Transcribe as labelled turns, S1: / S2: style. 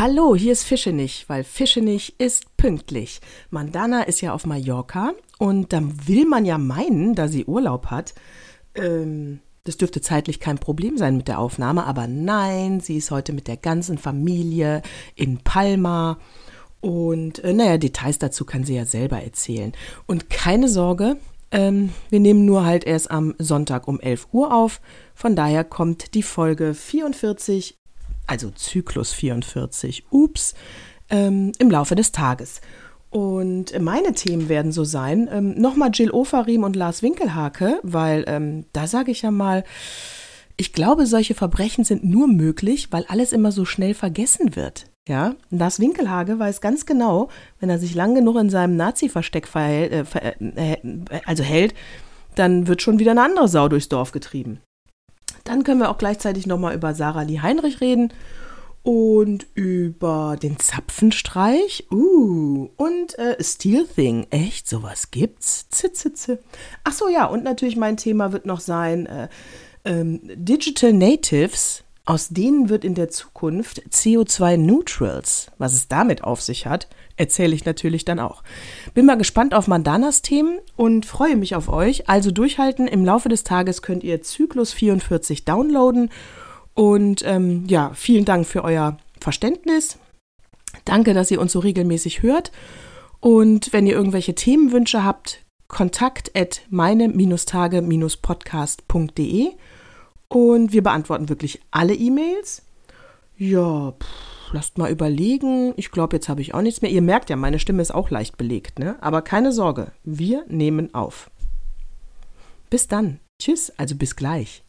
S1: Hallo, hier ist Fischenich, weil Fischenich ist pünktlich. Mandana ist ja auf Mallorca und dann will man ja meinen, da sie Urlaub hat, ähm, das dürfte zeitlich kein Problem sein mit der Aufnahme, aber nein, sie ist heute mit der ganzen Familie in Palma. Und äh, naja, Details dazu kann sie ja selber erzählen. Und keine Sorge, ähm, wir nehmen nur halt erst am Sonntag um 11 Uhr auf. Von daher kommt die Folge 44 also Zyklus 44, ups, ähm, im Laufe des Tages. Und meine Themen werden so sein, ähm, nochmal Jill Ofarim und Lars Winkelhake, weil ähm, da sage ich ja mal, ich glaube, solche Verbrechen sind nur möglich, weil alles immer so schnell vergessen wird. Ja, Lars Winkelhage weiß ganz genau, wenn er sich lang genug in seinem Nazi-Versteck äh, äh, also hält, dann wird schon wieder eine andere Sau durchs Dorf getrieben. Dann können wir auch gleichzeitig nochmal über Sarah Lee Heinrich reden und über den Zapfenstreich. Uh, und äh, Steel Thing. Echt, sowas gibt's? Zitzitze. Ach so, ja, und natürlich mein Thema wird noch sein äh, ähm, Digital Natives. Aus denen wird in der Zukunft CO2 Neutrals. Was es damit auf sich hat, erzähle ich natürlich dann auch. Bin mal gespannt auf Mandanas Themen und freue mich auf euch. Also durchhalten. Im Laufe des Tages könnt ihr Zyklus 44 downloaden. Und ähm, ja, vielen Dank für euer Verständnis. Danke, dass ihr uns so regelmäßig hört. Und wenn ihr irgendwelche Themenwünsche habt, kontakt at meine-tage-podcast.de und wir beantworten wirklich alle E-Mails. Ja, pff lasst mal überlegen. Ich glaube, jetzt habe ich auch nichts mehr. Ihr merkt ja, meine Stimme ist auch leicht belegt, ne? Aber keine Sorge, wir nehmen auf. Bis dann. Tschüss, also bis gleich.